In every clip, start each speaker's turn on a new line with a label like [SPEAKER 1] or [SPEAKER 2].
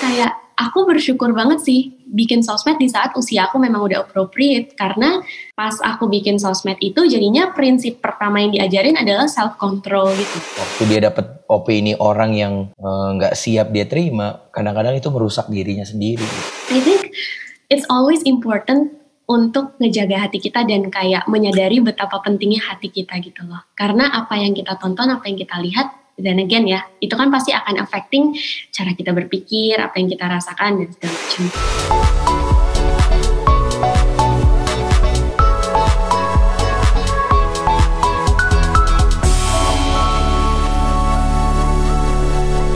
[SPEAKER 1] kayak aku bersyukur banget sih bikin sosmed di saat usia aku memang udah appropriate karena pas aku bikin sosmed itu jadinya prinsip pertama yang diajarin adalah self control gitu.
[SPEAKER 2] Waktu dia dapat opini orang yang eh, nggak uh, siap dia terima, kadang-kadang itu merusak dirinya sendiri.
[SPEAKER 1] I think it's always important untuk ngejaga hati kita dan kayak menyadari betapa pentingnya hati kita gitu loh. Karena apa yang kita tonton, apa yang kita lihat, dan again ya, itu kan pasti akan affecting cara kita berpikir, apa yang kita rasakan dan segala macam.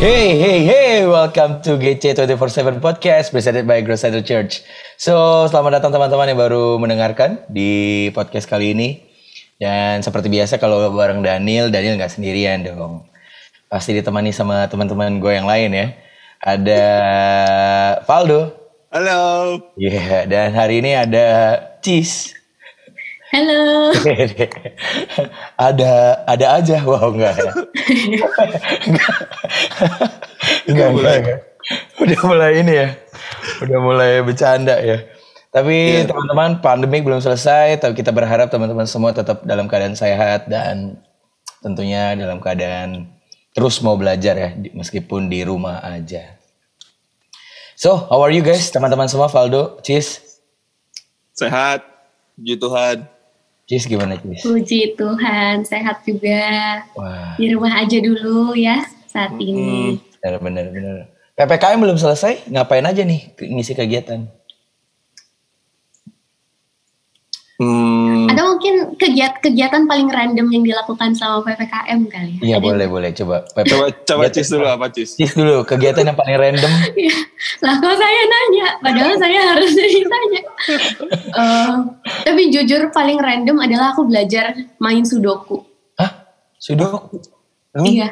[SPEAKER 2] Hey, hey, hey, welcome to GC 24-7 Podcast presented by Grace Center Church. So, selamat datang teman-teman yang baru mendengarkan di podcast kali ini. Dan seperti biasa kalau bareng Daniel, Daniel nggak sendirian dong pasti ditemani sama teman-teman gue yang lain ya. Ada Valdo.
[SPEAKER 3] Halo.
[SPEAKER 2] Iya, yeah, dan hari ini ada Cheese.
[SPEAKER 1] Halo.
[SPEAKER 2] ada ada aja, wow enggak ya. enggak, enggak, enggak. Udah mulai ini ya. Udah mulai bercanda ya. Tapi yeah. teman-teman, pandemi belum selesai, tapi kita berharap teman-teman semua tetap dalam keadaan sehat dan tentunya dalam keadaan terus mau belajar ya meskipun di rumah aja. So, how are you guys? Teman-teman semua, Valdo, Cis?
[SPEAKER 3] Sehat, puji Tuhan.
[SPEAKER 2] Cis gimana Cis?
[SPEAKER 1] Puji Tuhan, sehat juga. Wah. Di rumah aja dulu ya saat ini.
[SPEAKER 2] Benar, benar, benar. PPKM belum selesai, ngapain aja nih ngisi kegiatan?
[SPEAKER 1] Hmm. Ada mungkin kegiatan kegiatan paling random yang dilakukan sama PPKM kali
[SPEAKER 2] ya? Iya boleh boleh coba.
[SPEAKER 3] PP, coba coba cis dulu apa cis?
[SPEAKER 2] Cis dulu kegiatan yang paling random.
[SPEAKER 1] Iya. lah kok saya nanya, padahal saya harus ditanya. uh, tapi jujur paling random adalah aku belajar main sudoku.
[SPEAKER 2] Hah? Sudoku?
[SPEAKER 1] Hmm? Iya.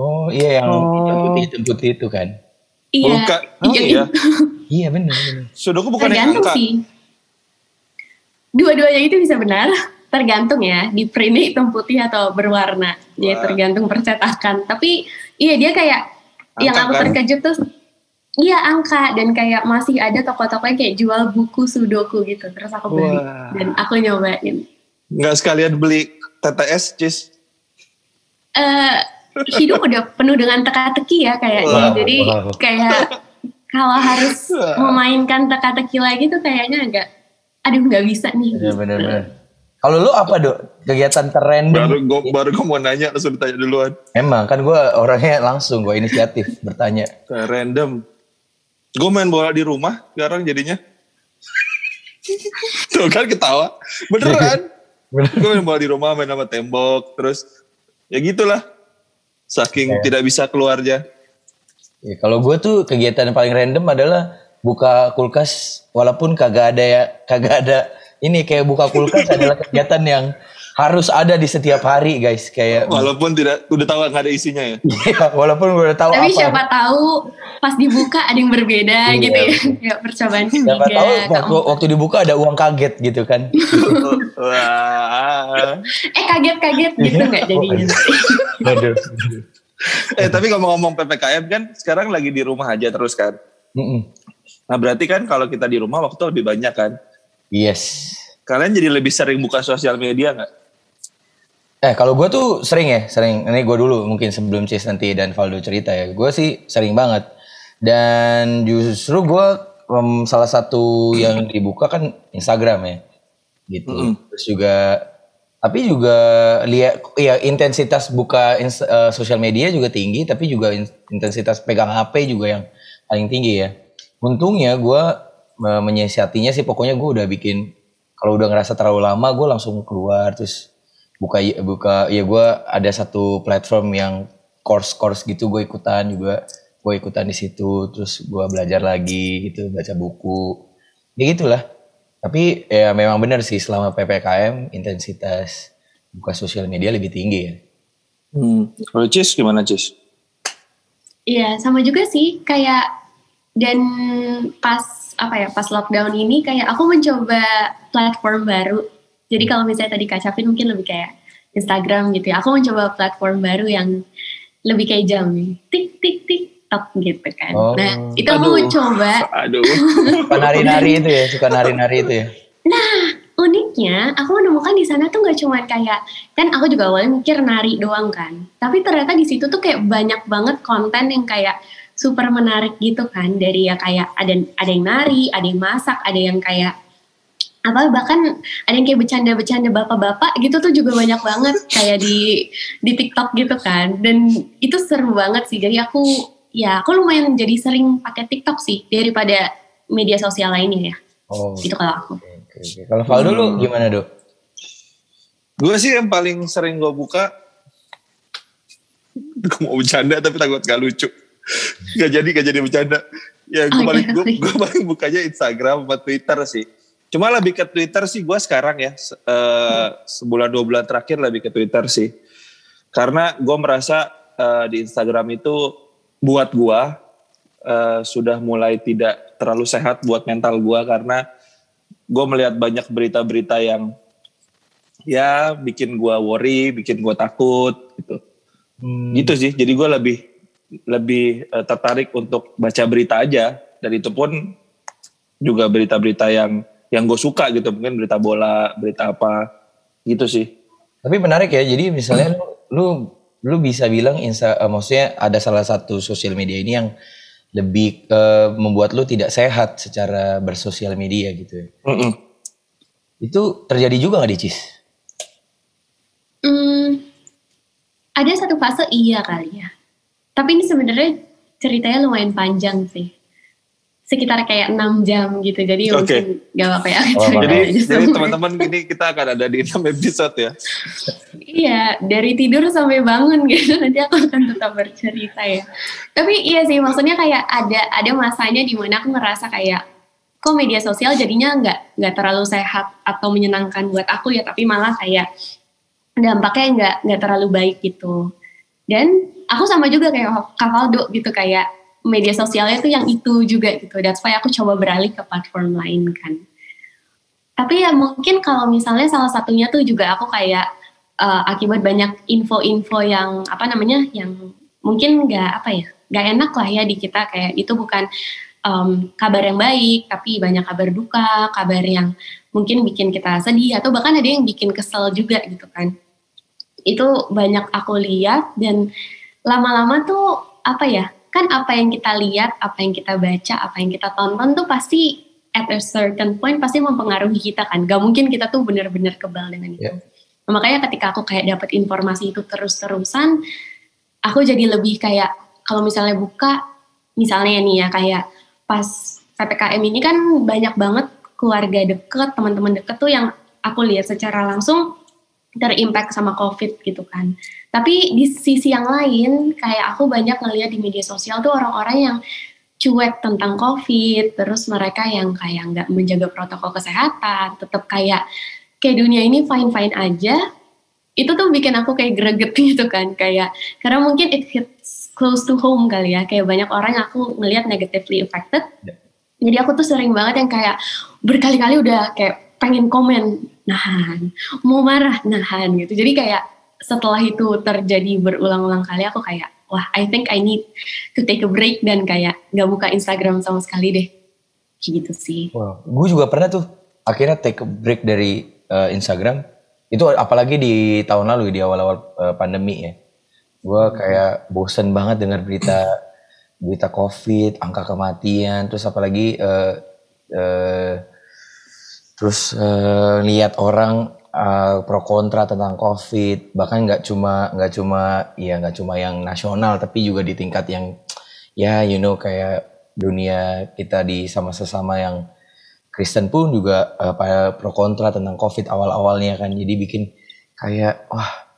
[SPEAKER 2] Oh iya yang oh. putih putih itu kan?
[SPEAKER 1] Iya.
[SPEAKER 3] Bukan. Oh, iya. iya.
[SPEAKER 2] iya benar benar.
[SPEAKER 3] Sudoku bukan yang angka. Sih
[SPEAKER 1] dua-duanya itu bisa benar tergantung ya di printnya hitam putih atau berwarna. Dia tergantung percetakan. Tapi iya dia kayak angka yang aku kan? terkejut tuh iya angka. Dan kayak masih ada toko-toko yang kayak jual buku sudoku gitu. Terus aku beli. Wah. dan aku nyobain.
[SPEAKER 3] Nggak sekalian beli TTS cis
[SPEAKER 1] uh, hidup udah penuh dengan teka-teki ya kayaknya wow. jadi kayak kalau harus memainkan teka-teki lagi tuh kayaknya agak aduh nggak bisa nih.
[SPEAKER 2] Iya benar-benar. Kalau lu apa dok? Kegiatan terrandom?
[SPEAKER 3] Baru gue baru gue mau nanya langsung ditanya duluan.
[SPEAKER 2] Emang kan gue orangnya langsung gue inisiatif bertanya.
[SPEAKER 3] Random. Gue main bola di rumah sekarang jadinya. Tuh kan ketawa. Beneran. Bener. Gue main bola di rumah main sama tembok terus ya gitulah. Saking ya. tidak bisa keluarnya.
[SPEAKER 2] Ya, kalau gue tuh kegiatan yang paling random adalah buka kulkas walaupun kagak ada ya kagak ada ini kayak buka kulkas adalah kegiatan yang harus ada di setiap hari guys. Kayak
[SPEAKER 3] walaupun tidak udah tahu nggak ada isinya ya?
[SPEAKER 2] Iya walaupun udah tahu
[SPEAKER 1] tapi apa. siapa tahu pas dibuka ada yang berbeda iya. gitu ya. ya percobaan siapa
[SPEAKER 2] tahu waktu, waktu dibuka ada uang kaget gitu kan.
[SPEAKER 1] Eh kaget kaget gitu nggak jadinya?
[SPEAKER 3] Aduh. eh tapi ngomong-ngomong ppkm kan sekarang lagi di rumah aja terus kan? Mm -mm. Nah berarti kan kalau kita di rumah waktu lebih banyak kan?
[SPEAKER 2] Yes.
[SPEAKER 3] Kalian jadi lebih sering buka sosial media nggak?
[SPEAKER 2] Eh kalau gue tuh sering ya, sering. Ini gue dulu mungkin sebelum Cis nanti dan Valdo cerita ya. Gue sih sering banget. Dan justru gue um, salah satu yang dibuka kan Instagram ya. Gitu. Mm -hmm. Terus juga tapi juga lihat ya intensitas buka uh, sosial media juga tinggi tapi juga intensitas pegang HP juga yang paling tinggi ya untungnya gue menyiasatinya sih pokoknya gue udah bikin kalau udah ngerasa terlalu lama gue langsung keluar terus buka buka ya gue ada satu platform yang course course gitu gue ikutan juga gue ikutan di situ terus gue belajar lagi gitu baca buku ya gitulah tapi ya memang benar sih selama ppkm intensitas buka sosial media lebih tinggi ya.
[SPEAKER 3] Hmm. Kalau Cis gimana Cis?
[SPEAKER 1] Iya sama juga sih kayak dan pas apa ya pas lockdown ini kayak aku mencoba platform baru jadi kalau misalnya tadi kacapin mungkin lebih kayak Instagram gitu ya aku mencoba platform baru yang lebih kayak jam tik tik tik TikTok gitu kan. Oh. Nah itu aduh. aku coba.
[SPEAKER 3] Aduh.
[SPEAKER 2] suka nari-nari itu ya, suka nari-nari itu ya.
[SPEAKER 1] Nah uniknya aku menemukan di sana tuh nggak cuma kayak kan aku juga awalnya mikir nari doang kan. Tapi ternyata di situ tuh kayak banyak banget konten yang kayak super menarik gitu kan dari ya kayak ada ada yang nari, ada yang masak, ada yang kayak apa bahkan ada yang kayak bercanda-bercanda bapak-bapak gitu tuh juga banyak banget kayak di di TikTok gitu kan. Dan itu seru banget sih jadi aku ya aku lumayan jadi sering pakai TikTok sih daripada media sosial lainnya ya. Oh itu kalau aku. okay,
[SPEAKER 2] okay. kalau Valdo hmm. lu gimana dok?
[SPEAKER 3] Gue sih yang paling sering gue buka gue mau bercanda tapi takut gak lucu gak jadi gak jadi bercanda ya gue oh, paling gue, gue paling bukanya Instagram atau Twitter sih Cuma lebih ke Twitter sih gue sekarang ya uh, sebulan dua bulan terakhir lebih ke Twitter sih. Karena gue merasa uh, di Instagram itu buat gue uh, sudah mulai tidak terlalu sehat buat mental gue karena gue melihat banyak berita-berita yang ya bikin gue worry, bikin gue takut gitu. Hmm. Gitu sih. Jadi gue lebih lebih uh, tertarik untuk baca berita aja dan itu pun juga berita-berita yang yang gue suka gitu mungkin berita bola berita apa gitu sih
[SPEAKER 2] tapi menarik ya jadi misalnya lu, lu lu bisa bilang insta uh, maksudnya ada salah satu sosial media ini yang lebih uh, membuat lu tidak sehat secara bersosial media gitu ya. Mm -mm. Itu terjadi juga gak di Cis?
[SPEAKER 1] Hmm, ada satu fase iya kali ya. Tapi ini sebenarnya ceritanya lumayan panjang sih sekitar kayak 6 jam gitu. Jadi okay. mungkin gak apa-apa ya.
[SPEAKER 3] Oh, jadi jadi teman-teman gini kita akan ada di 6 episode ya.
[SPEAKER 1] iya, dari tidur sampai bangun gitu. Nanti aku akan tetap bercerita ya. Tapi iya sih, maksudnya kayak ada ada masanya di mana aku ngerasa kayak kok media sosial jadinya nggak nggak terlalu sehat atau menyenangkan buat aku ya, tapi malah kayak dampaknya nggak nggak terlalu baik gitu. Dan aku sama juga kayak Kak Valdo gitu kayak media sosialnya tuh yang itu juga gitu. That's why aku coba beralih ke platform lain kan. Tapi ya mungkin kalau misalnya salah satunya tuh juga aku kayak uh, akibat banyak info-info yang apa namanya yang mungkin nggak apa ya nggak enak lah ya di kita kayak itu bukan um, kabar yang baik tapi banyak kabar duka kabar yang mungkin bikin kita sedih atau bahkan ada yang bikin kesel juga gitu kan itu banyak aku lihat dan lama-lama tuh apa ya kan apa yang kita lihat, apa yang kita baca, apa yang kita tonton tuh pasti at a certain point pasti mempengaruhi kita kan. Gak mungkin kita tuh benar-benar kebal dengan itu. Yeah. Nah, makanya ketika aku kayak dapat informasi itu terus-terusan, aku jadi lebih kayak kalau misalnya buka, misalnya nih ya kayak pas ppkm ini kan banyak banget keluarga deket, teman-teman deket tuh yang aku lihat secara langsung terimpact sama COVID gitu kan. Tapi di sisi yang lain, kayak aku banyak ngeliat di media sosial tuh orang-orang yang cuek tentang COVID, terus mereka yang kayak nggak menjaga protokol kesehatan, tetap kayak kayak dunia ini fine-fine aja. Itu tuh bikin aku kayak greget gitu kan, kayak karena mungkin it hits close to home kali ya, kayak banyak orang yang aku ngelihat negatively affected. Yeah. Jadi aku tuh sering banget yang kayak berkali-kali udah kayak pengen komen nahan mau marah nahan gitu. Jadi kayak setelah itu terjadi berulang-ulang kali aku kayak wah I think I need to take a break dan kayak gak buka Instagram sama sekali deh. Gitu sih.
[SPEAKER 2] Wow. gue juga pernah tuh akhirnya take a break dari uh, Instagram. Itu apalagi di tahun lalu di awal-awal uh, pandemi ya. Gue kayak bosen banget dengar berita berita covid angka kematian terus apalagi uh, uh, terus uh, lihat orang uh, pro kontra tentang covid. Bahkan nggak cuma nggak cuma ya nggak cuma yang nasional tapi juga di tingkat yang ya you know kayak dunia kita di sama sesama yang Kristen pun juga uh, pro kontra tentang covid awal-awalnya kan. Jadi bikin kayak wah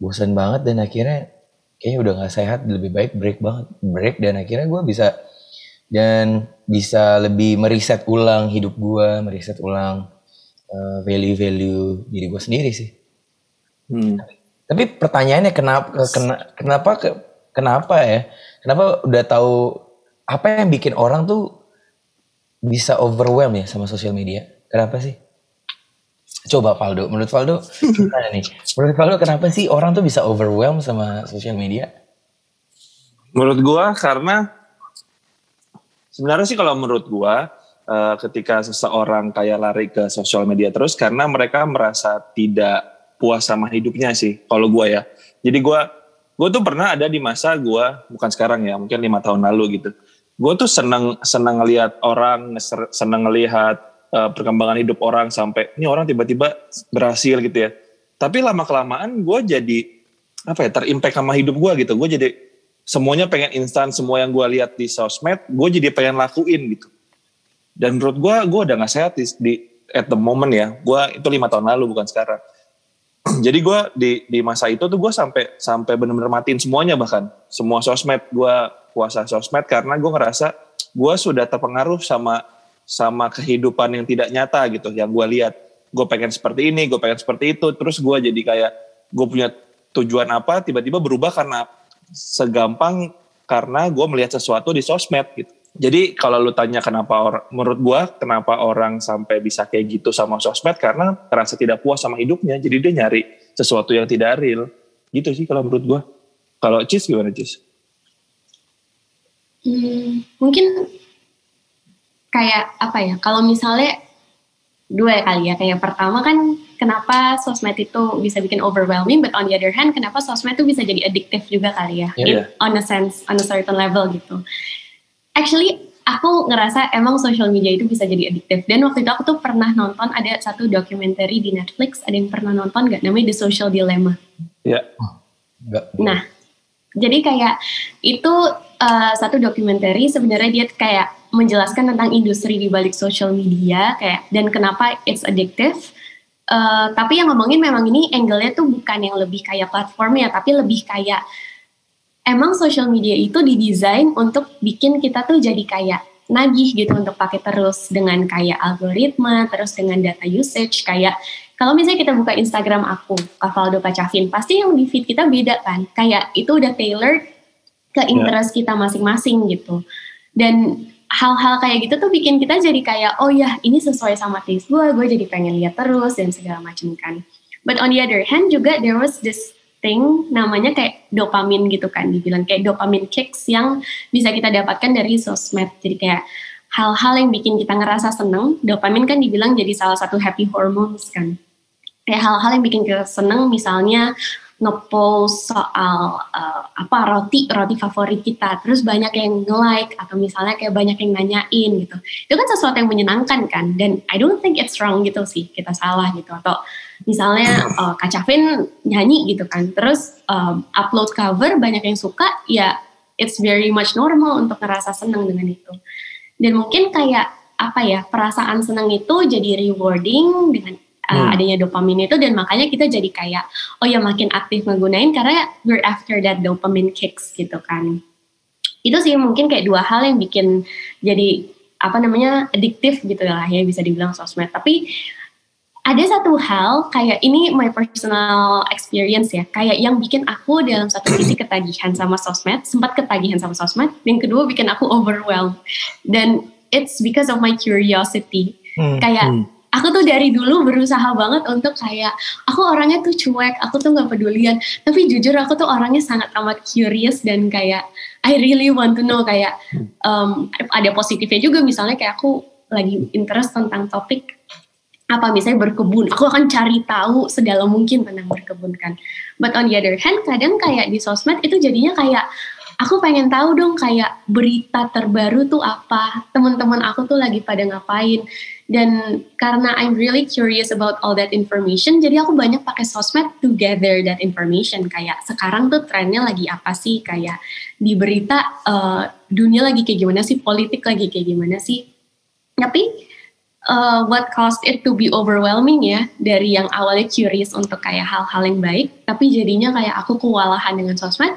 [SPEAKER 2] bosan banget dan akhirnya kayaknya udah nggak sehat lebih baik break banget. Break dan akhirnya gue bisa dan bisa lebih meriset ulang hidup gue, meriset ulang uh, value-value diri gue sendiri sih. Hmm. Tapi pertanyaannya kenapa kena, kenapa kenapa ya? Kenapa udah tahu apa yang bikin orang tuh bisa overwhelm ya sama sosial media? Kenapa sih? Coba Faldo, menurut Faldo gimana nih? Menurut Faldo kenapa sih orang tuh bisa overwhelm sama sosial media?
[SPEAKER 3] Menurut gua karena Sebenarnya sih kalau menurut gua uh, ketika seseorang kayak lari ke sosial media terus karena mereka merasa tidak puas sama hidupnya sih kalau gua ya. Jadi gua gua tuh pernah ada di masa gua bukan sekarang ya, mungkin lima tahun lalu gitu. Gua tuh seneng seneng ngelihat orang, seneng ngelihat uh, perkembangan hidup orang sampai ini orang tiba-tiba berhasil gitu ya. Tapi lama kelamaan gue jadi apa ya terimpact sama hidup gue gitu. Gue jadi semuanya pengen instan semua yang gue lihat di sosmed gue jadi pengen lakuin gitu. Dan menurut gue gue udah gak sehat di, di at the moment ya. Gue itu lima tahun lalu bukan sekarang. Jadi gue di di masa itu tuh gue sampai sampai benar-benar matiin semuanya bahkan. Semua sosmed gue puasa sosmed karena gue ngerasa gue sudah terpengaruh sama sama kehidupan yang tidak nyata gitu yang gue lihat. Gue pengen seperti ini gue pengen seperti itu. Terus gue jadi kayak gue punya tujuan apa tiba-tiba berubah karena segampang karena gue melihat sesuatu di sosmed gitu. Jadi kalau lu tanya kenapa orang, menurut gue kenapa orang sampai bisa kayak gitu sama sosmed karena terasa tidak puas sama hidupnya, jadi dia nyari sesuatu yang tidak real. Gitu sih kalau menurut gue. Kalau Cis gimana Cis?
[SPEAKER 1] Hmm, mungkin kayak apa ya? Kalau misalnya dua kali ya kayak pertama kan kenapa sosmed itu bisa bikin overwhelming but on the other hand kenapa sosmed itu bisa jadi addictive juga kali ya yeah. in, on a sense on a certain level gitu actually aku ngerasa emang social media itu bisa jadi addictive dan waktu itu aku tuh pernah nonton ada satu dokumenter di Netflix ada yang pernah nonton gak namanya The Social Dilemma
[SPEAKER 3] ya
[SPEAKER 1] yeah. nah jadi kayak itu uh, satu dokumenter sebenarnya dia kayak menjelaskan tentang industri di balik social media kayak dan kenapa it's addictive. Uh, tapi yang ngomongin memang ini angle-nya tuh bukan yang lebih kayak platformnya, tapi lebih kayak emang social media itu didesain untuk bikin kita tuh jadi kayak nagih gitu untuk pakai terus dengan kayak algoritma, terus dengan data usage kayak kalau misalnya kita buka Instagram aku, Kavaldo Pacavin, pasti yang di feed kita beda kan. Kayak itu udah tailored ke ya. interest yeah. kita masing-masing gitu. Dan hal-hal kayak gitu tuh bikin kita jadi kayak oh ya ini sesuai sama taste gue gue jadi pengen lihat terus dan segala macam kan. But on the other hand juga there was this thing namanya kayak dopamin gitu kan dibilang kayak dopamin kicks yang bisa kita dapatkan dari sosmed. Jadi kayak hal-hal yang bikin kita ngerasa seneng dopamin kan dibilang jadi salah satu happy hormones kan. Kayak hal-hal yang bikin kita seneng misalnya ngepost soal uh, apa roti roti favorit kita. Terus banyak yang nge-like atau misalnya kayak banyak yang nanyain gitu. Itu kan sesuatu yang menyenangkan kan? Dan I don't think it's wrong gitu sih kita salah gitu. Atau misalnya uh, Kacavin nyanyi gitu kan. Terus um, upload cover banyak yang suka ya it's very much normal untuk ngerasa senang dengan itu. Dan mungkin kayak apa ya perasaan senang itu jadi rewarding dengan uh, hmm. adanya dopamin itu dan makanya kita jadi kayak oh ya makin aktif ngegunain karena we're after that dopamine kicks gitu kan. Itu sih mungkin kayak dua hal yang bikin jadi apa namanya adiktif gitu lah ya bisa dibilang sosmed. Tapi ada satu hal kayak ini my personal experience ya kayak yang bikin aku dalam satu sisi ketagihan sama sosmed sempat ketagihan sama sosmed yang kedua bikin aku overwhelmed. Dan it's because of my curiosity. Hmm, kayak hmm aku tuh dari dulu berusaha banget untuk kayak aku orangnya tuh cuek, aku tuh nggak pedulian. Tapi jujur aku tuh orangnya sangat amat curious dan kayak I really want to know kayak um, ada positifnya juga misalnya kayak aku lagi interest tentang topik apa misalnya berkebun, aku akan cari tahu sedalam mungkin tentang berkebun kan. But on the other hand, kadang kayak di sosmed itu jadinya kayak aku pengen tahu dong kayak berita terbaru tuh apa, teman-teman aku tuh lagi pada ngapain? Dan karena I'm really curious about all that information jadi aku banyak pakai sosmed to gather that information. Kayak sekarang tuh trennya lagi apa sih? Kayak di berita uh, dunia lagi kayak gimana sih? Politik lagi kayak gimana sih? Tapi uh, what caused it to be overwhelming ya dari yang awalnya curious untuk kayak hal-hal yang baik tapi jadinya kayak aku kewalahan dengan sosmed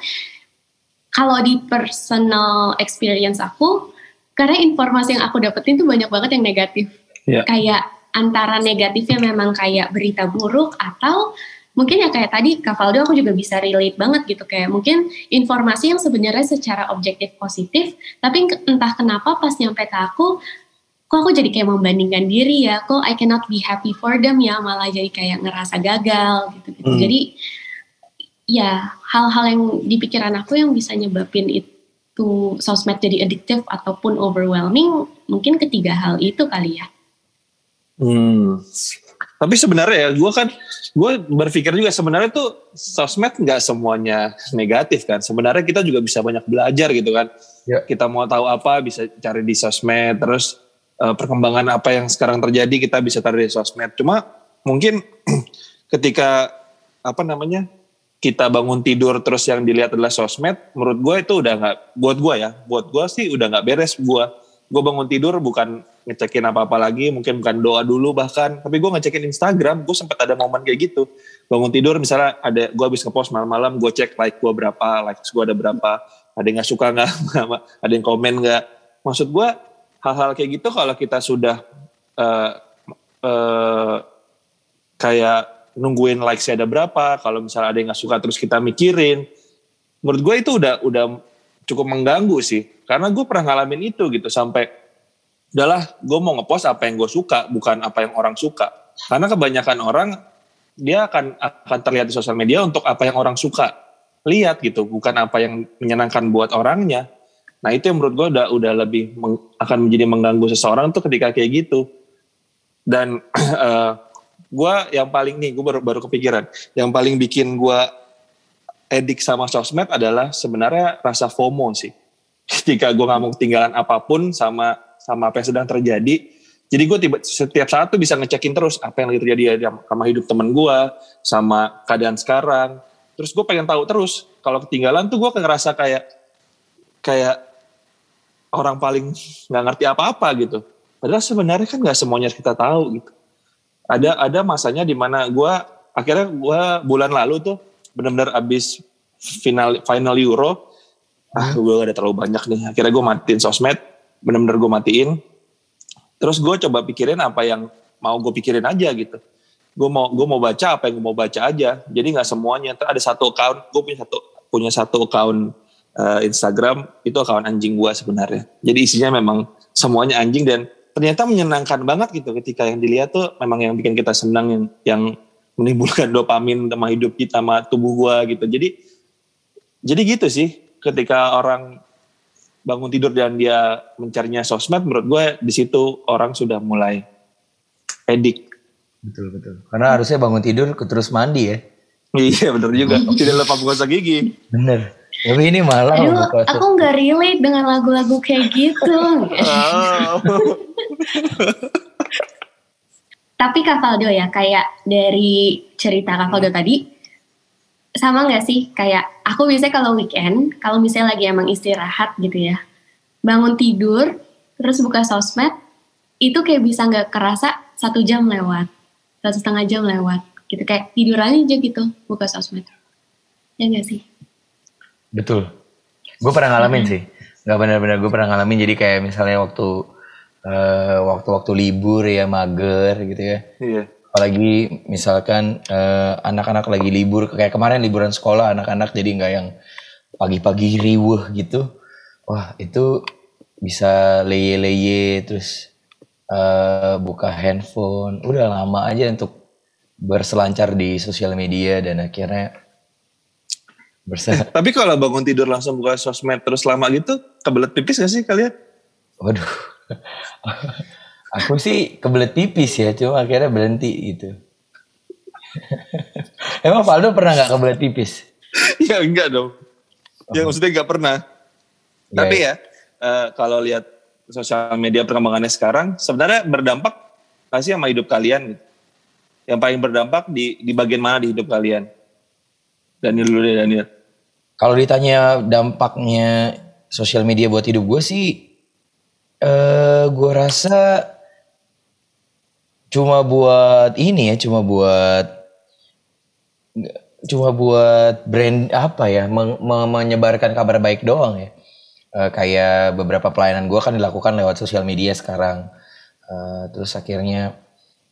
[SPEAKER 1] kalau di personal experience aku karena informasi yang aku dapetin tuh banyak banget yang negatif. Yeah. kayak antara negatifnya memang kayak berita buruk atau mungkin ya kayak tadi Kak Valdo aku juga bisa relate banget gitu. Kayak mungkin informasi yang sebenarnya secara objektif positif tapi entah kenapa pas nyampe ke aku kok aku jadi kayak membandingkan diri ya? Kok I cannot be happy for them ya? Malah jadi kayak ngerasa gagal gitu gitu hmm. jadi ya hal-hal yang di pikiran aku yang bisa nyebabin itu sosmed jadi addictive ataupun overwhelming mungkin ketiga hal itu kali ya
[SPEAKER 3] hmm. tapi sebenarnya ya gue kan gue berpikir juga sebenarnya tuh sosmed nggak semuanya negatif kan sebenarnya kita juga bisa banyak belajar gitu kan ya. kita mau tahu apa bisa cari di sosmed terus uh, perkembangan apa yang sekarang terjadi kita bisa cari di sosmed cuma mungkin ketika apa namanya kita bangun tidur terus yang dilihat adalah sosmed, menurut gue itu udah nggak buat gue ya, buat gue sih udah nggak beres gue. Gue bangun tidur bukan ngecekin apa-apa lagi, mungkin bukan doa dulu bahkan, tapi gue ngecekin Instagram. Gue sempat ada momen kayak gitu. Bangun tidur misalnya ada gue habis ngepost malam-malam, gue cek like gue berapa, likes gue ada berapa, ada yang nggak suka nggak, ada yang komen nggak. Maksud gue hal-hal kayak gitu kalau kita sudah uh, uh, kayak nungguin likes ada berapa, kalau misalnya ada yang nggak suka terus kita mikirin, menurut gue itu udah udah cukup mengganggu sih, karena gue pernah ngalamin itu gitu sampai, udahlah gue mau ngepost apa yang gue suka, bukan apa yang orang suka, karena kebanyakan orang dia akan akan terlihat di sosial media untuk apa yang orang suka lihat gitu, bukan apa yang menyenangkan buat orangnya. Nah itu yang menurut gue udah udah lebih meng, akan menjadi mengganggu seseorang tuh ketika kayak gitu. Dan uh, gue yang paling nih gue baru baru kepikiran. Yang paling bikin gue edik sama sosmed adalah sebenarnya rasa FOMO sih. Ketika gue nggak mau ketinggalan apa pun sama sama apa yang sedang terjadi jadi gue tiba setiap saat tuh bisa ngecekin terus apa yang lagi terjadi sama hidup temen gue sama keadaan sekarang. Terus gue pengen tahu terus kalau ketinggalan tuh gue ngerasa kayak kayak orang paling nggak ngerti apa-apa gitu. Padahal sebenarnya kan nggak semuanya kita tahu gitu ada ada masanya di mana gue akhirnya gue bulan lalu tuh benar-benar abis final final Euro ah gue gak ada terlalu banyak nih. Akhirnya gue matiin sosmed benar-benar gue matiin. Terus gue coba pikirin apa yang mau gue pikirin aja gitu. Gue mau gue mau baca apa yang gue mau baca aja. Jadi nggak semuanya Terus ada satu account gue punya satu punya satu account uh, Instagram itu account anjing gue sebenarnya. Jadi isinya memang semuanya anjing dan ternyata menyenangkan banget gitu ketika yang dilihat tuh memang yang bikin kita senang yang yang menimbulkan dopamin sama hidup kita sama tubuh gua gitu. Jadi jadi gitu sih ketika orang bangun tidur dan dia mencarinya sosmed menurut gue di situ orang sudah mulai edik.
[SPEAKER 2] Betul betul. Karena harusnya bangun tidur terus mandi ya.
[SPEAKER 3] Iya benar juga. Tidak lupa gosok gigi.
[SPEAKER 2] Bener. Tapi ini malah
[SPEAKER 1] Aduh, aku nggak relate dengan lagu-lagu kayak gitu. Oh. Tapi Kak Valdo ya, kayak dari cerita Kak Valdo hmm. tadi, sama nggak sih? Kayak aku biasanya kalau weekend, kalau misalnya lagi emang istirahat gitu ya, bangun tidur, terus buka sosmed, itu kayak bisa nggak kerasa satu jam lewat, satu setengah jam lewat, gitu kayak tidur aja gitu buka sosmed. Ya nggak sih?
[SPEAKER 2] Betul. Gue pernah ngalamin hmm. sih. Gak benar-benar gue pernah ngalamin. Jadi kayak misalnya waktu uh, waktu-waktu libur ya mager gitu ya. Iya. Apalagi misalkan uh, anak-anak lagi libur kayak kemarin liburan sekolah anak-anak jadi nggak yang pagi-pagi riuh gitu. Wah itu bisa leye-leye terus uh, buka handphone. Udah lama aja untuk berselancar di sosial media dan akhirnya
[SPEAKER 3] Tapi kalau bangun tidur langsung buka sosmed terus lama gitu, kebelet pipis gak sih kalian?
[SPEAKER 2] Waduh. Aku sih kebelet pipis ya, cuma akhirnya berhenti gitu. Emang Faldo pernah gak kebelet pipis?
[SPEAKER 3] ya enggak dong. Ya maksudnya enggak pernah. Yeah. Tapi ya, uh, kalau lihat sosial media perkembangannya sekarang, sebenarnya berdampak gak sih sama hidup kalian gitu? Yang paling berdampak di, di bagian mana di hidup kalian? Daniel dulu deh Daniel.
[SPEAKER 2] Kalau ditanya dampaknya sosial media buat hidup gue sih, eh gue rasa cuma buat ini ya, cuma buat cuma buat brand apa ya, men menyebarkan kabar baik doang ya. Uh, kayak beberapa pelayanan gue kan dilakukan lewat sosial media sekarang. Uh, terus akhirnya,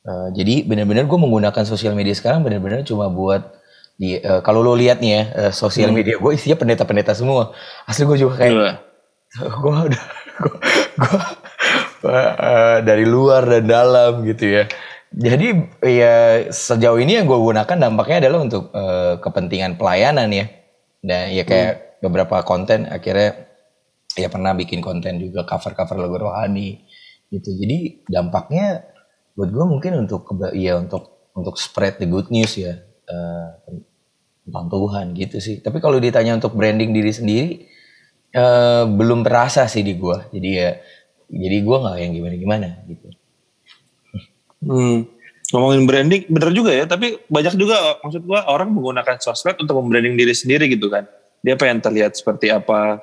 [SPEAKER 2] uh, jadi benar-benar gue menggunakan sosial media sekarang benar-benar cuma buat di uh, kalau lo lihat nih ya uh, sosial hmm. media gue isinya pendeta-pendeta semua asli gue juga kayak gue udah gue uh, dari luar dan dalam gitu ya jadi ya sejauh ini yang gue gunakan dampaknya adalah untuk uh, kepentingan pelayanan ya dan ya kayak hmm. beberapa konten akhirnya ya pernah bikin konten juga cover-cover lagu rohani gitu. Jadi dampaknya buat gue mungkin untuk ya untuk untuk spread the good news ya uh, tentang Tuhan gitu sih. Tapi kalau ditanya untuk branding diri sendiri uh, belum terasa sih di gue. Jadi ya jadi gue nggak yang gimana-gimana gitu.
[SPEAKER 3] Hmm. Ngomongin branding, bener juga ya. Tapi banyak juga maksud gue orang menggunakan sosmed untuk membranding diri sendiri gitu kan. Dia pengen terlihat seperti apa.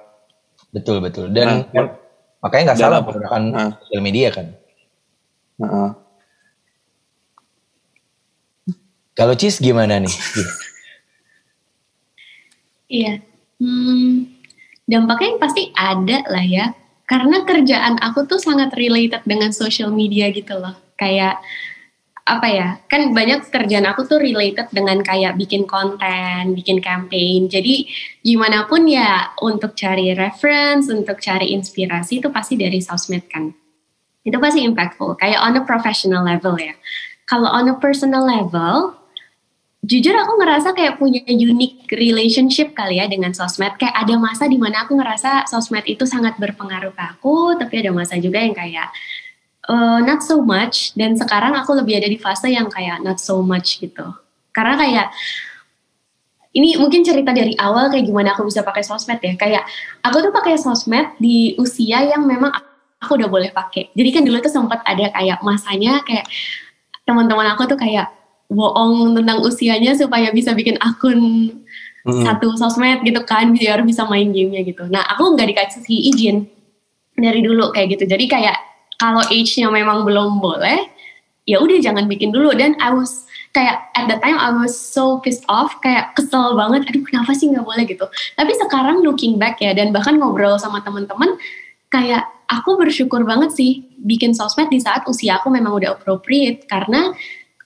[SPEAKER 2] Betul betul. Dan nah, makanya nggak salah menggunakan nah. sosial media kan. Nah. Kalau Cis gimana nih?
[SPEAKER 1] Iya. Hmm, dampaknya pasti ada lah ya. Karena kerjaan aku tuh sangat related dengan social media gitu loh. Kayak apa ya kan banyak kerjaan aku tuh related dengan kayak bikin konten, bikin campaign. Jadi gimana pun ya untuk cari reference, untuk cari inspirasi itu pasti dari sosmed kan. Itu pasti impactful. Kayak on a professional level ya. Kalau on a personal level, jujur aku ngerasa kayak punya unique relationship kali ya dengan sosmed. Kayak ada masa di mana aku ngerasa sosmed itu sangat berpengaruh ke aku, tapi ada masa juga yang kayak uh, not so much. Dan sekarang aku lebih ada di fase yang kayak not so much gitu. Karena kayak ini mungkin cerita dari awal kayak gimana aku bisa pakai sosmed ya. Kayak aku tuh pakai sosmed di usia yang memang aku udah boleh pakai. Jadi kan dulu tuh sempat ada kayak masanya kayak teman-teman aku tuh kayak bohong tentang usianya supaya bisa bikin akun hmm. satu sosmed gitu kan biar bisa main gamenya gitu. Nah aku nggak dikasih izin dari dulu kayak gitu. Jadi kayak kalau age-nya memang belum boleh ya udah jangan bikin dulu. Dan I was kayak at that time I was so pissed off kayak kesel banget aduh kenapa sih nggak boleh? gitu. Tapi sekarang looking back ya dan bahkan ngobrol sama teman-teman kayak aku bersyukur banget sih bikin sosmed di saat usia aku memang udah appropriate. Karena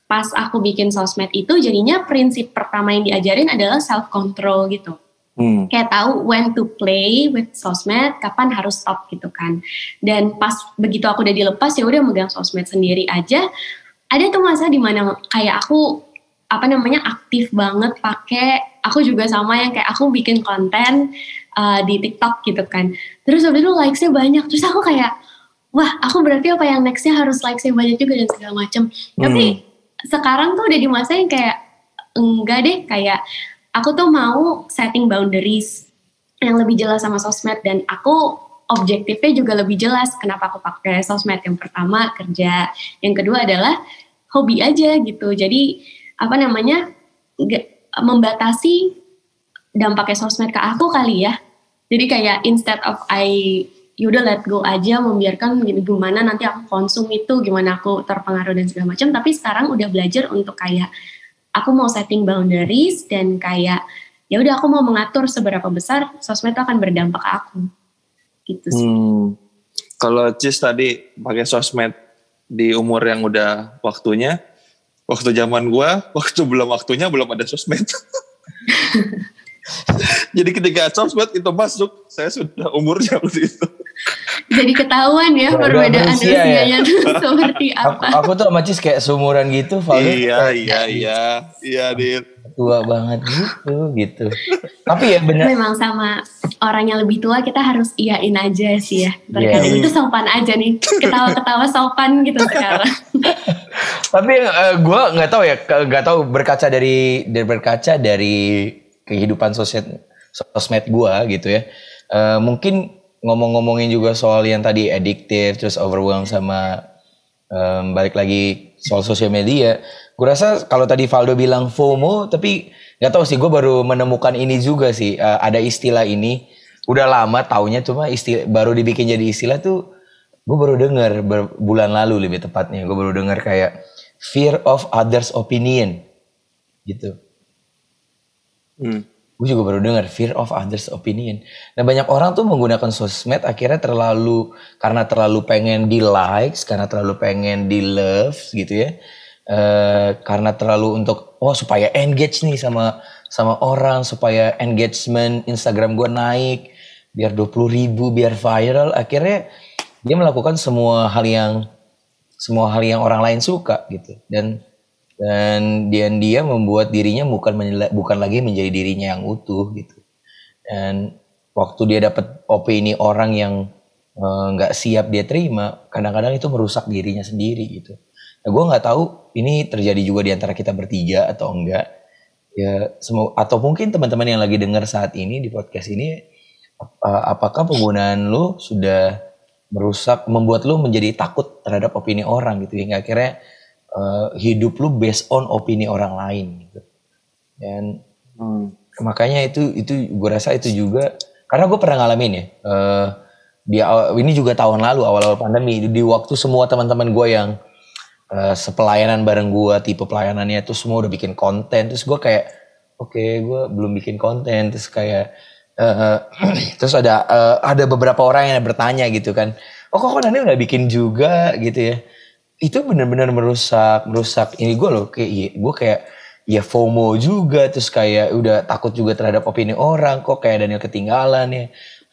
[SPEAKER 1] pas aku bikin sosmed itu jadinya prinsip pertama yang diajarin adalah self control gitu Hmm. Kayak tahu when to play with sosmed, kapan harus stop gitu kan. Dan pas begitu aku udah dilepas ya udah megang sosmed sendiri aja. Ada tuh masa di mana kayak aku apa namanya aktif banget pakai aku juga sama yang kayak aku bikin konten uh, di TikTok gitu kan. Terus waktu itu likesnya banyak. Terus aku kayak wah aku berarti apa yang nextnya harus likesnya banyak juga dan segala macem. Hmm. Tapi sekarang tuh udah di masa yang kayak enggak deh kayak aku tuh mau setting boundaries yang lebih jelas sama sosmed dan aku objektifnya juga lebih jelas kenapa aku pakai sosmed. Yang pertama kerja. Yang kedua adalah hobi aja gitu. Jadi apa namanya membatasi dampaknya sosmed ke aku kali ya. Jadi kayak instead of I yaudah let go aja membiarkan gimana nanti aku konsum itu gimana aku terpengaruh dan segala macam tapi sekarang udah belajar untuk kayak aku mau setting boundaries dan kayak ya udah aku mau mengatur seberapa besar sosmed itu akan berdampak ke aku gitu sih. Hmm.
[SPEAKER 3] Kalau Cis tadi pakai sosmed di umur yang udah waktunya, waktu zaman gua, waktu belum waktunya belum ada sosmed. Jadi ketika sosmed itu masuk, saya sudah umurnya waktu itu.
[SPEAKER 1] Jadi ketahuan ya perbedaan usianya ya. seperti apa.
[SPEAKER 2] Aku, aku tuh sama Cis kayak seumuran gitu,
[SPEAKER 3] Valdo. Iya, iya, iya. Iya, Dit.
[SPEAKER 2] Tua banget gitu, gitu. Tapi ya benar.
[SPEAKER 1] Memang sama orang yang lebih tua kita harus iyain aja sih ya. Terkadang yeah. itu sopan aja nih. Ketawa-ketawa sopan gitu sekarang.
[SPEAKER 2] Tapi uh, eh, gue nggak tahu ya, nggak tahu berkaca dari dari berkaca dari kehidupan sosmed sosmed gue gitu ya. Uh, mungkin ngomong-ngomongin juga soal yang tadi addictive terus overwhelmed sama um, balik lagi soal sosial media. Gue rasa kalau tadi Valdo bilang FOMO, tapi nggak tahu sih gue baru menemukan ini juga sih uh, ada istilah ini. Udah lama taunya cuma istilah baru dibikin jadi istilah tuh gue baru dengar bulan lalu lebih tepatnya gue baru dengar kayak fear of others opinion gitu Hmm. Gue juga baru dengar fear of others opinion. Nah banyak orang tuh menggunakan sosmed akhirnya terlalu karena terlalu pengen di likes, karena terlalu pengen di love gitu ya. Uh, karena terlalu untuk oh supaya engage nih sama sama orang supaya engagement Instagram gue naik biar 20 ribu biar viral akhirnya dia melakukan semua hal yang semua hal yang orang lain suka gitu dan dan dia dia membuat dirinya bukan bukan lagi menjadi dirinya yang utuh gitu dan waktu dia dapat opini orang yang eh, nggak uh, siap dia terima, kadang-kadang itu merusak dirinya sendiri gitu. Nah, gue nggak tahu ini terjadi juga di antara kita bertiga atau enggak. Ya, semua atau mungkin teman-teman yang lagi dengar saat ini di podcast ini, uh, apakah penggunaan lu sudah merusak, membuat lu menjadi takut terhadap opini orang gitu ya? Akhirnya uh, hidup lu based on opini orang lain gitu. Dan hmm. makanya itu itu gue rasa itu juga karena gue pernah ngalamin ya. Uh, di awal, ini juga tahun lalu awal-awal pandemi di waktu semua teman-teman gue yang uh, sepelayanan bareng gue tipe pelayanannya itu semua udah bikin konten terus gue kayak oke okay, gue belum bikin konten terus kayak uh, terus ada uh, ada beberapa orang yang bertanya gitu kan oh kok nanti udah bikin juga gitu ya itu benar-benar merusak merusak ini gue loh kayak iya, gue kayak ya FOMO juga terus kayak udah takut juga terhadap opini orang kok kayak Daniel ketinggalan ya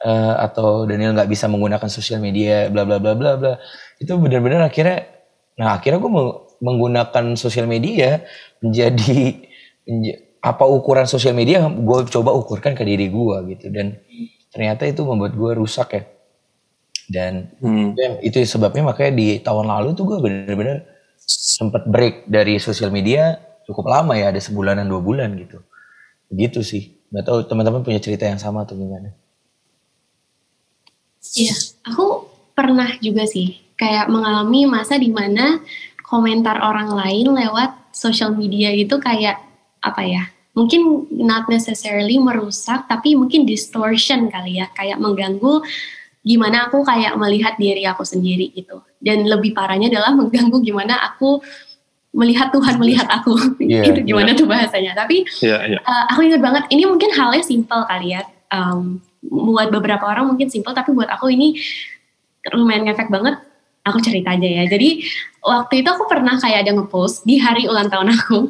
[SPEAKER 2] uh, atau Daniel nggak bisa menggunakan sosial media bla bla bla bla bla. Itu benar-benar akhirnya nah akhirnya gue menggunakan sosial media menjadi, menjadi apa ukuran sosial media gue coba ukurkan ke diri gue gitu. Dan ternyata itu membuat gue rusak ya dan hmm. itu sebabnya makanya di tahun lalu tuh gue benar-benar sempat break dari sosial media cukup lama ya ada sebulanan dua bulan gitu. Gitu sih. Nggak tahu teman-teman punya cerita yang sama atau gimana?
[SPEAKER 1] Iya aku pernah juga sih kayak mengalami masa di mana komentar orang lain lewat social media itu kayak apa ya mungkin not necessarily merusak tapi mungkin distortion kali ya kayak mengganggu gimana aku kayak melihat diri aku sendiri gitu. Dan lebih parahnya adalah mengganggu gimana aku melihat Tuhan melihat aku. Yeah, itu gimana yeah. tuh bahasanya. Tapi yeah, yeah. Uh, aku ingat banget ini mungkin halnya simple kali ya. Um, buat beberapa orang mungkin simple tapi buat aku ini lumayan ngefek banget. Aku cerita aja ya. Jadi waktu itu aku pernah kayak ada ngepost di hari ulang tahun aku.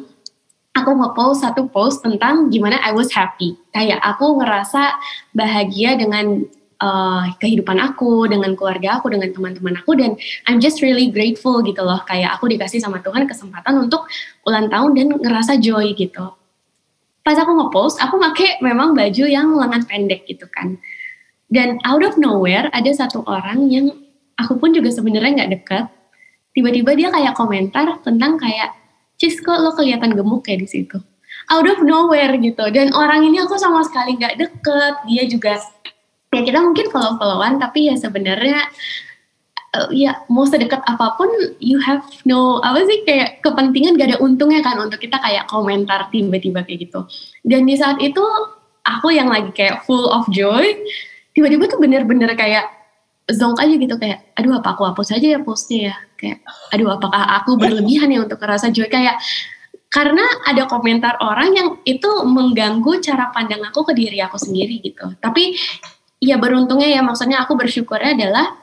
[SPEAKER 1] Aku ngepost satu post tentang gimana I was happy. Kayak aku ngerasa bahagia dengan uh, kehidupan aku, dengan keluarga aku, dengan teman-teman aku dan I'm just really grateful gitu loh. Kayak aku dikasih sama Tuhan kesempatan untuk ulang tahun dan ngerasa joy gitu. Pas aku ngepost, aku pakai memang baju yang lengan pendek gitu kan. Dan out of nowhere ada satu orang yang aku pun juga sebenarnya nggak deket. Tiba-tiba dia kayak komentar tentang kayak, Cis kok lo kelihatan gemuk kayak di situ. Out of nowhere gitu. Dan orang ini aku sama sekali nggak deket. Dia juga ya kita mungkin follow-followan tapi ya sebenarnya uh, ya mau sedekat apa pun you have no apa sih kayak kepentingan gak ada untungnya kan untuk kita kayak komentar tiba-tiba kayak gitu. Dan di saat itu aku yang lagi kayak full of joy tiba-tiba tuh bener-bener kayak zonk aja gitu kayak aduh apa aku hapus aja ya postnya ya? Kayak aduh apakah aku berlebihan ya untuk ngerasa joy? Kayak karena ada komentar orang yang itu mengganggu cara pandang aku ke diri aku sendiri gitu. Tapi ya beruntungnya ya. Maksudnya aku bersyukurnya adalah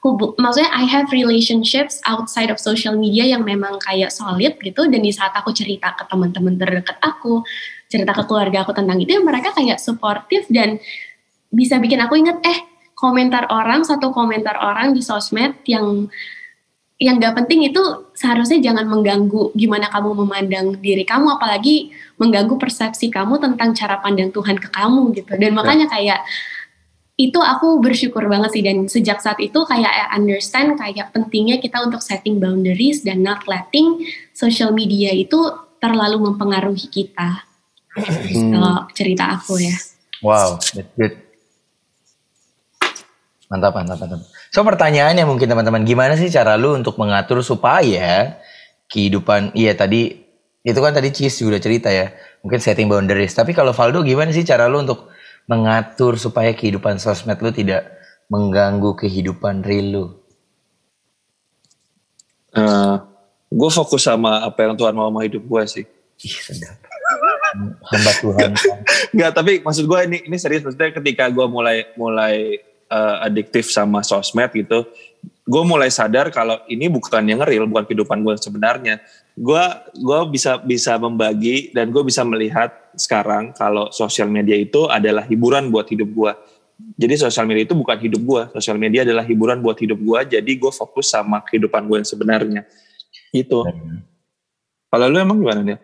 [SPEAKER 1] hubung maksudnya I have relationships outside of social media yang memang kayak solid gitu. Dan di saat aku cerita ke teman-teman terdekat aku cerita ke keluarga aku tentang itu ya mereka kayak suportif dan bisa bikin aku inget eh komentar orang satu komentar orang di sosmed yang yang gak penting itu seharusnya jangan mengganggu gimana kamu memandang diri kamu apalagi mengganggu persepsi kamu tentang cara pandang Tuhan ke kamu gitu. Dan makanya kayak itu aku bersyukur banget sih dan sejak saat itu kayak I understand kayak pentingnya kita untuk setting boundaries dan not letting social media itu terlalu mempengaruhi kita. Hmm. Kalau cerita aku ya.
[SPEAKER 2] Wow, that's good. Mantap, mantap, mantap. So pertanyaannya mungkin teman-teman, gimana sih cara lu untuk mengatur supaya kehidupan, iya tadi, itu kan tadi Cheese juga cerita ya, mungkin setting boundaries. Tapi kalau Valdo gimana sih cara lu untuk mengatur supaya kehidupan sosmed lu tidak mengganggu kehidupan real lu?
[SPEAKER 3] Uh, eh, gue fokus sama apa yang Tuhan mau sama hidup gue sih.
[SPEAKER 2] Ih sedap. Hamba Tuhan.
[SPEAKER 3] Enggak, tapi maksud gue ini ini serius maksudnya ketika gue mulai mulai uh, adiktif sama sosmed gitu, gue mulai sadar kalau ini bukan yang real, bukan kehidupan gue sebenarnya gue gua bisa bisa membagi dan gue bisa melihat sekarang kalau sosial media itu adalah hiburan buat hidup gue. Jadi sosial media itu bukan hidup gue, sosial media adalah hiburan buat hidup gue. Jadi gue fokus sama kehidupan gue yang sebenarnya. Itu. Kalau lu emang gimana dia?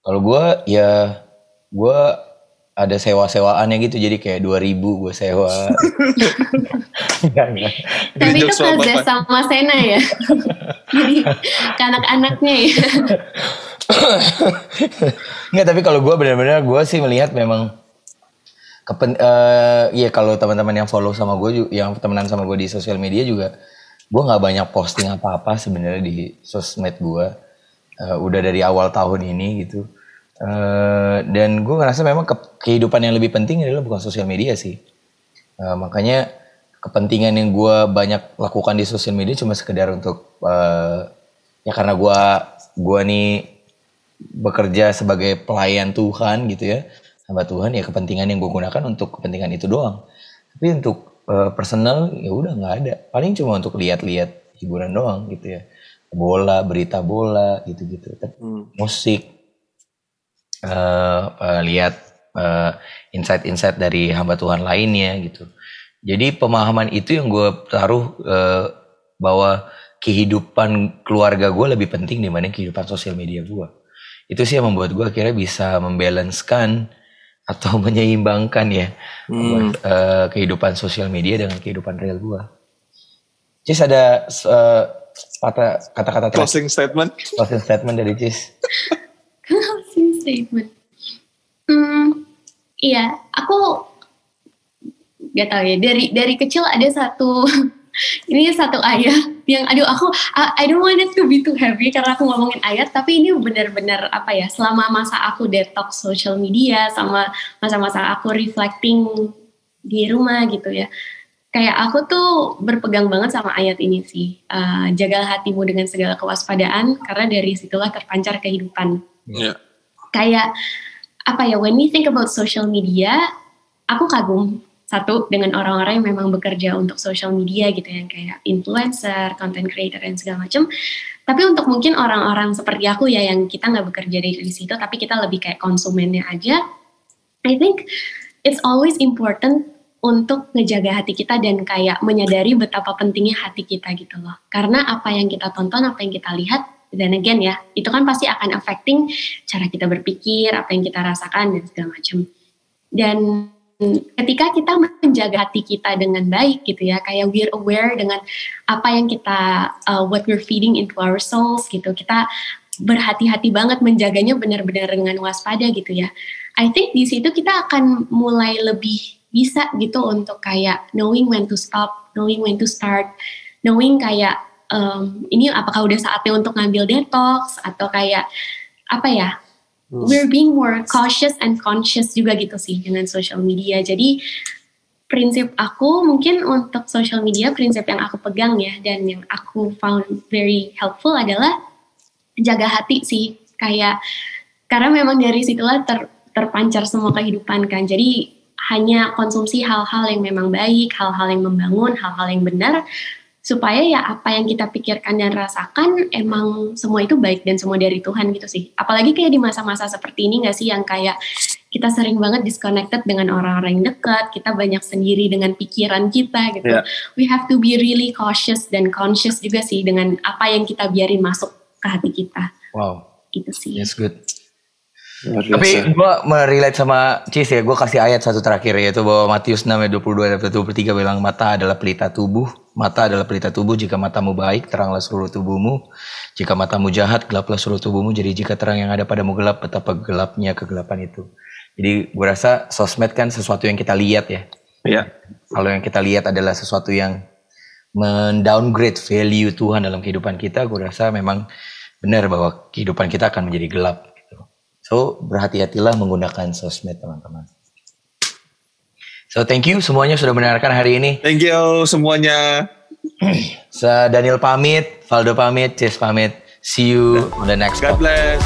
[SPEAKER 2] Kalau gue ya gue ada sewa-sewaannya gitu jadi kayak 2000 gue sewa.
[SPEAKER 1] Tapi itu kerja sama Sena ya. jadi ke anak-anaknya ya.
[SPEAKER 2] Enggak tapi kalau gue benar-benar gue sih melihat memang kepen uh, ya kalau teman-teman yang follow sama gue yang temenan sama gue di sosial media juga gue nggak banyak posting apa-apa sebenarnya di sosmed gue uh, udah dari awal tahun ini gitu uh, dan gue ngerasa memang ke kehidupan yang lebih penting adalah bukan sosial media sih. Uh, makanya kepentingan yang gue banyak lakukan di sosial media cuma sekedar untuk uh, ya karena gue gue nih bekerja sebagai pelayan Tuhan gitu ya hamba Tuhan ya kepentingan yang gue gunakan untuk kepentingan itu doang. Tapi untuk uh, personal ya udah nggak ada. Paling cuma untuk lihat-lihat hiburan doang gitu ya. Bola berita bola gitu-gitu. Hmm. musik uh, uh, lihat uh, insight-insight dari hamba Tuhan lainnya gitu jadi pemahaman itu yang gue taruh uh, bahwa kehidupan keluarga gue lebih penting dibanding kehidupan sosial media gue itu sih yang membuat gue akhirnya bisa membalancekan atau menyeimbangkan ya hmm. uh, kehidupan sosial media dengan kehidupan real gua. Cis ada uh, kata-kata
[SPEAKER 3] closing statement.
[SPEAKER 2] Closing statement dari Cis.
[SPEAKER 1] statement. Hmm, iya, aku gak tahu ya. Dari dari kecil ada satu ini satu ayat yang aduh aku I don't want it to be too heavy karena aku ngomongin ayat tapi ini benar-benar apa ya selama masa aku detox social media sama masa-masa aku reflecting di rumah gitu ya kayak aku tuh berpegang banget sama ayat ini sih uh, jagalah hatimu dengan segala kewaspadaan karena dari situlah terpancar kehidupan yeah. Kayak apa ya when we think about social media aku kagum satu dengan orang-orang yang memang bekerja untuk social media gitu yang kayak influencer, content creator dan segala macam. Tapi untuk mungkin orang-orang seperti aku ya yang kita nggak bekerja dari situ, tapi kita lebih kayak konsumennya aja. I think it's always important untuk ngejaga hati kita dan kayak menyadari betapa pentingnya hati kita gitu loh. Karena apa yang kita tonton, apa yang kita lihat, dan again ya, itu kan pasti akan affecting cara kita berpikir, apa yang kita rasakan dan segala macam. Dan ketika kita menjaga hati kita dengan baik gitu ya kayak we're aware dengan apa yang kita uh, what we're feeding into our souls gitu kita berhati-hati banget menjaganya benar-benar dengan waspada gitu ya I think di situ kita akan mulai lebih bisa gitu untuk kayak knowing when to stop knowing when to start knowing kayak um, ini apakah udah saatnya untuk ngambil detox atau kayak apa ya Hmm. we're being more cautious and conscious juga gitu sih dengan social media. Jadi prinsip aku mungkin untuk social media prinsip yang aku pegang ya dan yang aku found very helpful adalah jaga hati sih kayak karena memang dari situlah ter, terpancar semua kehidupan kan. Jadi hanya konsumsi hal-hal yang memang baik, hal-hal yang membangun, hal-hal yang benar supaya ya apa yang kita pikirkan dan rasakan emang semua itu baik dan semua dari Tuhan gitu sih. Apalagi kayak di masa-masa seperti ini gak sih yang kayak kita sering banget disconnected dengan orang-orang yang dekat, kita banyak sendiri dengan pikiran kita gitu. Yeah. We have to be really cautious dan conscious juga sih dengan apa yang kita biarin masuk ke hati kita.
[SPEAKER 2] Wow.
[SPEAKER 1] Itu sih.
[SPEAKER 2] That's good. Tapi gue merelate sama Cis ya, gue kasih ayat satu terakhir yaitu bahwa Matius 6 ayat 22 dan 23 bilang mata adalah pelita tubuh, mata adalah pelita tubuh jika matamu baik teranglah seluruh tubuhmu, jika matamu jahat gelaplah seluruh tubuhmu, jadi jika terang yang ada padamu gelap betapa gelapnya kegelapan itu. Jadi gue rasa sosmed kan sesuatu yang kita lihat ya.
[SPEAKER 3] Iya.
[SPEAKER 2] Kalau yang kita lihat adalah sesuatu yang mendowngrade value Tuhan dalam kehidupan kita, gue rasa memang benar bahwa kehidupan kita akan menjadi gelap So berhati-hatilah menggunakan sosmed teman-teman. So thank you semuanya sudah mendengarkan hari ini.
[SPEAKER 3] Thank you semuanya.
[SPEAKER 2] so, Daniel pamit, Valdo pamit, Cis pamit. See you on the next
[SPEAKER 3] God bless.